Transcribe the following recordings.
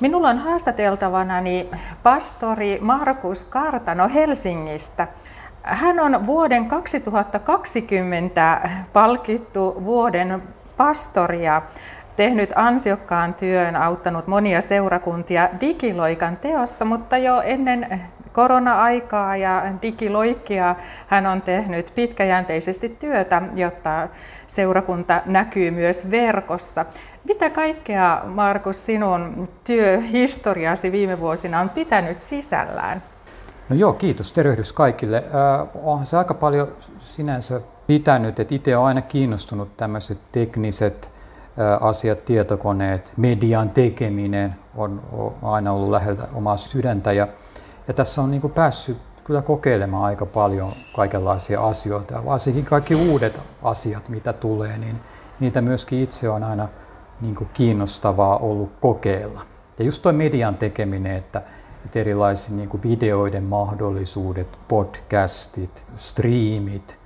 Minulla on haastateltavanani pastori Markus Kartano Helsingistä. Hän on vuoden 2020 palkittu vuoden pastoria, tehnyt ansiokkaan työn, auttanut monia seurakuntia digiloikan teossa, mutta jo ennen korona-aikaa ja digiloikkia hän on tehnyt pitkäjänteisesti työtä, jotta seurakunta näkyy myös verkossa. Mitä kaikkea, Markus, sinun työhistoriasi viime vuosina on pitänyt sisällään? No joo, kiitos. Tervehdys kaikille. Äh, onhan se aika paljon sinänsä pitänyt, että itse olen aina kiinnostunut tämmöiset tekniset äh, asiat, tietokoneet, median tekeminen on, on aina ollut läheltä omaa sydäntä ja, ja tässä on niin kuin päässyt kyllä kokeilemaan aika paljon kaikenlaisia asioita ja varsinkin kaikki uudet asiat, mitä tulee, niin niitä myöskin itse on aina niin kuin kiinnostavaa ollut kokeilla. Ja just tuo median tekeminen, että, että erilaiset niin videoiden mahdollisuudet, podcastit, streamit,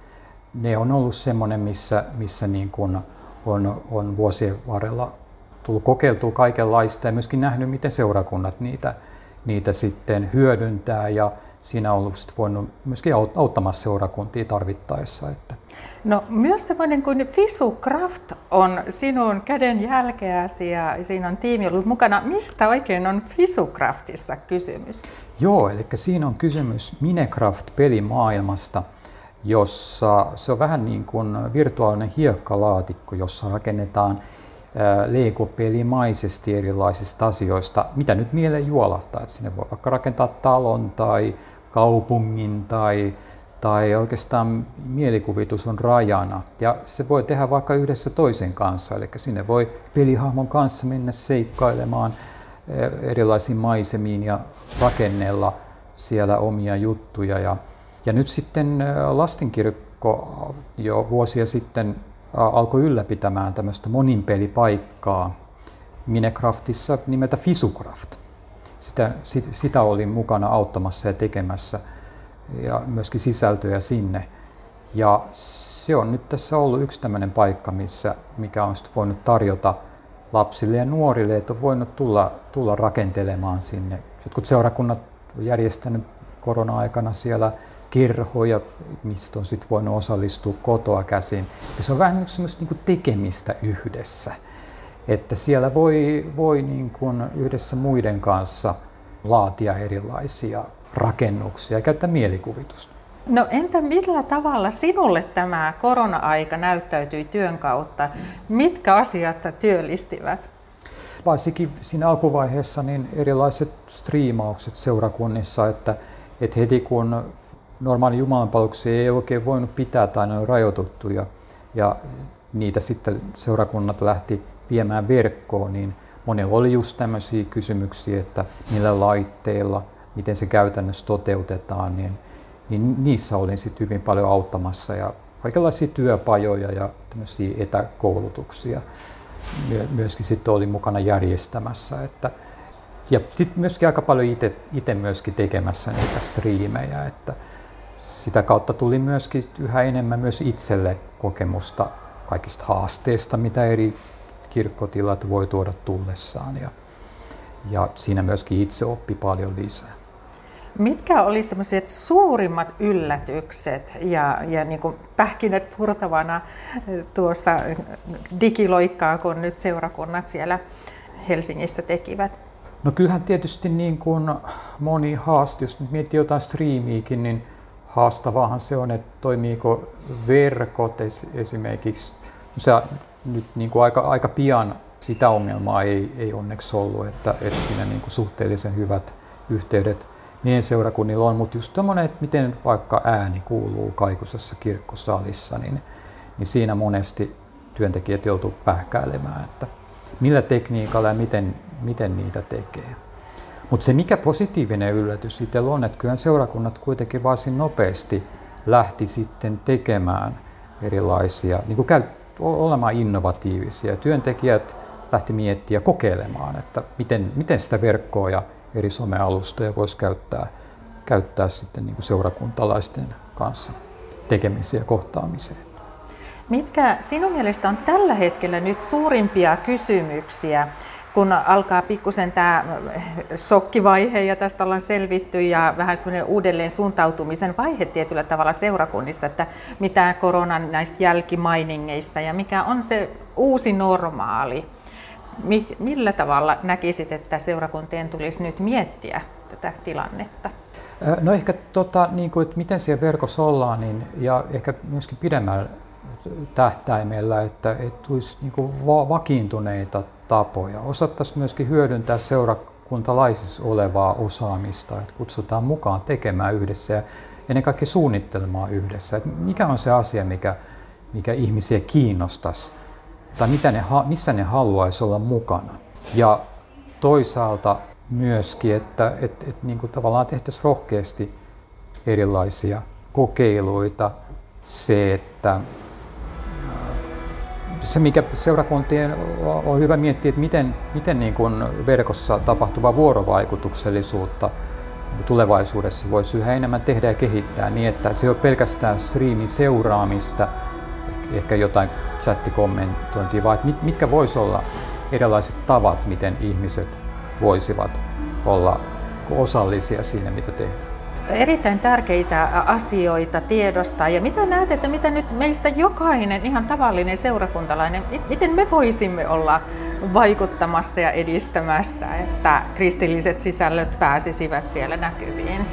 ne on ollut semmoinen, missä, missä niin kuin on, on vuosien varrella tullut kokeiltua kaikenlaista ja myöskin nähnyt, miten seurakunnat niitä, niitä sitten hyödyntää ja siinä on ollut voinut myöskin auttamassa seurakuntia tarvittaessa. Että. No myös semmoinen kuin FisuCraft on sinun käden jälkeäsi ja siinä on tiimi ollut mukana. Mistä oikein on FisuCraftissa kysymys? Joo, eli siinä on kysymys Minecraft-pelimaailmasta, jossa se on vähän niin kuin virtuaalinen hiekkalaatikko, jossa rakennetaan Lego-pelimaisesti erilaisista asioista, mitä nyt mieleen juolahtaa. Että sinne voi vaikka rakentaa talon tai kaupungin tai, tai oikeastaan mielikuvitus on rajana. Ja se voi tehdä vaikka yhdessä toisen kanssa, eli sinne voi pelihahmon kanssa mennä seikkailemaan erilaisiin maisemiin ja rakennella siellä omia juttuja. Ja, ja nyt sitten lastenkirkko jo vuosia sitten alkoi ylläpitämään tämmöistä moninpelipaikkaa Minecraftissa nimeltä Fisucraft sitä, sitä olin mukana auttamassa ja tekemässä ja myöskin sisältöjä sinne. Ja se on nyt tässä ollut yksi tämmöinen paikka, missä, mikä on voinut tarjota lapsille ja nuorille, että on voinut tulla, tulla rakentelemaan sinne. Jotkut seurakunnat on järjestänyt korona-aikana siellä kirhoja, mistä on sitten voinut osallistua kotoa käsin. Ja se on vähän semmoista niin tekemistä yhdessä että siellä voi, voi niin kuin yhdessä muiden kanssa laatia erilaisia rakennuksia ja käyttää mielikuvitusta. No entä millä tavalla sinulle tämä korona-aika näyttäytyi työn kautta? Mitkä asiat työllistivät? Varsinkin siinä alkuvaiheessa niin erilaiset striimaukset seurakunnissa, että, että heti kun normaali jumalanpalveluksia ei oikein voinut pitää tai ne on rajoitettu ja, ja niitä sitten seurakunnat lähti viemään verkkoon, niin monella oli just tämmöisiä kysymyksiä, että millä laitteilla, miten se käytännössä toteutetaan, niin, niin niissä olin sitten hyvin paljon auttamassa ja kaikenlaisia työpajoja ja tämmöisiä etäkoulutuksia myöskin sitten olin mukana järjestämässä. Että, ja sitten myöskin aika paljon itse myöskin tekemässä niitä striimejä, että sitä kautta tuli myöskin yhä enemmän myös itselle kokemusta kaikista haasteista, mitä eri kirkkotilat voi tuoda tullessaan ja, ja siinä myöskin itse oppi paljon lisää. Mitkä oli semmoiset suurimmat yllätykset ja, ja niin kuin pähkinät purtavana tuossa digiloikkaa, kun nyt seurakunnat siellä Helsingissä tekivät? No kyllähän tietysti niin kuin moni haaste, jos nyt miettii jotain striimiikin, niin haastavaahan se on, että toimiiko verkot esimerkiksi. Se nyt niin kuin aika, aika pian sitä ongelmaa ei, ei onneksi ollut, että, että siinä niin kuin suhteellisen hyvät yhteydet meidän seurakunnilla on, mutta just tämmöinen, että miten vaikka ääni kuuluu kaikusessa kirkkosalissa, niin, niin siinä monesti työntekijät joutuu pähkäilemään, että millä tekniikalla ja miten, miten niitä tekee. Mutta se mikä positiivinen yllätys itsellä on, että kyllä seurakunnat kuitenkin varsin nopeasti lähti sitten tekemään erilaisia, niin kuin olemaan innovatiivisia. Työntekijät lähti miettimään ja kokeilemaan, että miten, miten sitä verkkoa ja eri somealustoja voisi käyttää, käyttää sitten niin kuin seurakuntalaisten kanssa tekemiseen ja kohtaamiseen. Mitkä sinun mielestä on tällä hetkellä nyt suurimpia kysymyksiä kun alkaa pikkusen tämä shokkivaihe ja tästä ollaan selvitty ja vähän semmoinen uudelleen suuntautumisen vaihe tietyllä tavalla seurakunnissa, että mitä koronan näistä jälkimainingeista ja mikä on se uusi normaali. Millä tavalla näkisit, että seurakuntien tulisi nyt miettiä tätä tilannetta? No ehkä tota, niin kuin, että miten siellä verkossa ollaan niin, ja ehkä myöskin pidemmällä tähtäimellä, että, että tulisi niin kuin vakiintuneita tapoja. Osattaisiin myöskin hyödyntää seurakuntalaisissa olevaa osaamista, että kutsutaan mukaan tekemään yhdessä ja ennen kaikkea suunnittelemaan yhdessä. Että mikä on se asia, mikä, mikä ihmisiä kiinnostaisi tai mitä ne, missä ne haluaisi olla mukana. Ja toisaalta myöskin, että et, et, niin kuin tavallaan tehtäisiin rohkeasti erilaisia kokeiluita. Se, että se, mikä seurakuntien on hyvä miettiä, että miten, miten niin kuin verkossa tapahtuvaa vuorovaikutuksellisuutta tulevaisuudessa voisi yhä enemmän tehdä ja kehittää niin, että se ei ole pelkästään striimin seuraamista, ehkä jotain chattikommentointia, vaan että mitkä voisi olla erilaiset tavat, miten ihmiset voisivat olla osallisia siinä, mitä tehdään erittäin tärkeitä asioita tiedostaa. Ja mitä näet, että mitä nyt meistä jokainen ihan tavallinen seurakuntalainen, miten me voisimme olla vaikuttamassa ja edistämässä, että kristilliset sisällöt pääsisivät siellä näkyviin?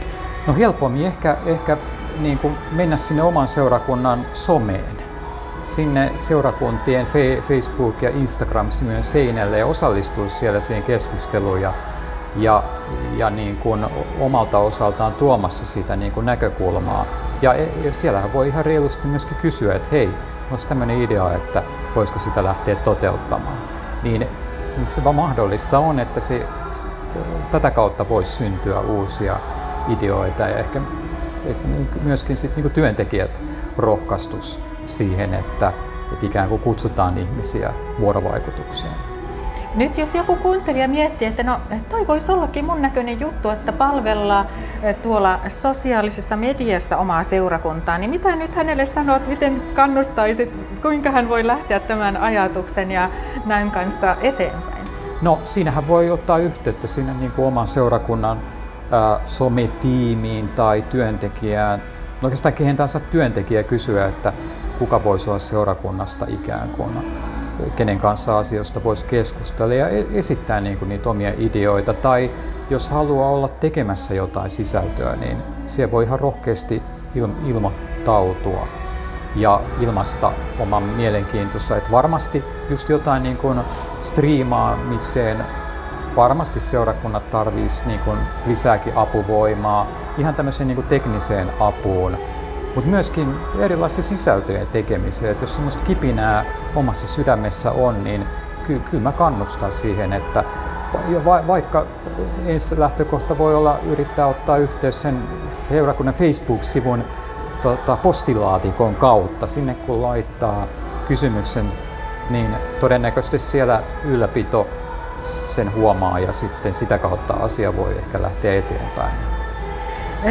No helpommin ehkä, ehkä niin kuin mennä sinne oman seurakunnan someen sinne seurakuntien Facebook- ja Instagram-sivujen seinälle ja osallistua siellä siihen keskusteluun ja ja, ja niin kuin omalta osaltaan tuomassa sitä niin kuin näkökulmaa. Ja, ja siellähän voi ihan reilusti myöskin kysyä, että hei, olisi tämmöinen idea, että voisiko sitä lähteä toteuttamaan. Niin, niin se vaan mahdollista on, että se, tätä kautta voisi syntyä uusia ideoita ja ehkä että myöskin sit niin työntekijät rohkaistus siihen, että, että ikään kuin kutsutaan ihmisiä vuorovaikutukseen. Nyt jos joku kuuntelija miettii, että no toi voisi ollakin mun näköinen juttu, että palvella eh, tuolla sosiaalisessa mediassa omaa seurakuntaa, niin mitä nyt hänelle sanot, miten kannustaisit, kuinka hän voi lähteä tämän ajatuksen ja näin kanssa eteenpäin? No siinähän voi ottaa yhteyttä sinne niin kuin oman seurakunnan ää, sometiimiin tai työntekijään, no oikeastaan kehen tahansa työntekijä kysyä, että kuka voisi olla seurakunnasta ikään kuin kenen kanssa asioista voisi keskustella ja e- esittää niin kuin niitä omia ideoita. Tai jos haluaa olla tekemässä jotain sisältöä, niin siihen voi ihan rohkeasti il- ilmoittautua ja ilmasta oman mielenkiintonsa. Että varmasti just jotain niin kuin striimaamiseen varmasti seurakunnat tarvitsisi niin kuin lisääkin apuvoimaa ihan tämmöiseen niin kuin tekniseen apuun mutta myöskin erilaisia sisältöjen tekemiseen. Et jos semmoista kipinää omassa sydämessä on, niin ky- kyllä mä kannustan siihen, että va- vaikka ensi lähtökohta voi olla yrittää ottaa yhteys sen seurakunnan Facebook-sivun tota, postilaatikon kautta. Sinne kun laittaa kysymyksen, niin todennäköisesti siellä ylläpito sen huomaa ja sitten sitä kautta asia voi ehkä lähteä eteenpäin.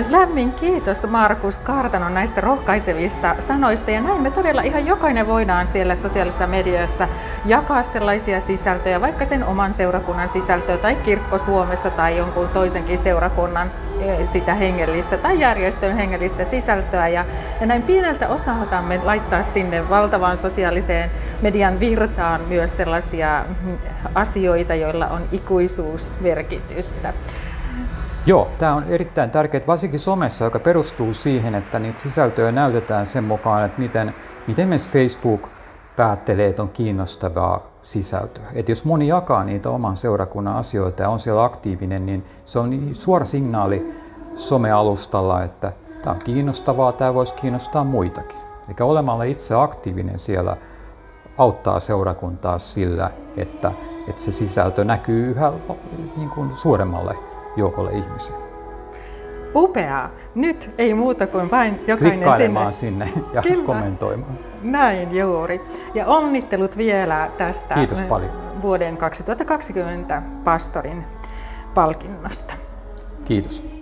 Lämmin kiitos Markus Kartanon näistä rohkaisevista sanoista ja näin me todella ihan jokainen voidaan siellä sosiaalisessa mediassa jakaa sellaisia sisältöjä, vaikka sen oman seurakunnan sisältöä tai kirkko Suomessa tai jonkun toisenkin seurakunnan e, sitä hengellistä tai järjestön hengellistä sisältöä ja, ja näin pieneltä osaltamme laittaa sinne valtavaan sosiaaliseen median virtaan myös sellaisia asioita, joilla on ikuisuusmerkitystä. Joo, tämä on erittäin tärkeää, varsinkin somessa, joka perustuu siihen, että niitä sisältöjä näytetään sen mukaan, että miten, miten myös Facebook päättelee, että on kiinnostavaa sisältöä. Että jos moni jakaa niitä oman seurakunnan asioita ja on siellä aktiivinen, niin se on suora signaali somealustalla, että tämä on kiinnostavaa, tämä voisi kiinnostaa muitakin. Eli olemalla itse aktiivinen siellä auttaa seurakuntaa sillä, että, että se sisältö näkyy yhä niin kuin suuremmalle joukolle ihmisiä. Upeaa. Nyt ei muuta kuin vain jokainen sinne. sinne ja Kyllä. kommentoimaan. Näin juuri. Ja onnittelut vielä tästä Kiitos paljon. vuoden 2020 pastorin palkinnosta. Kiitos.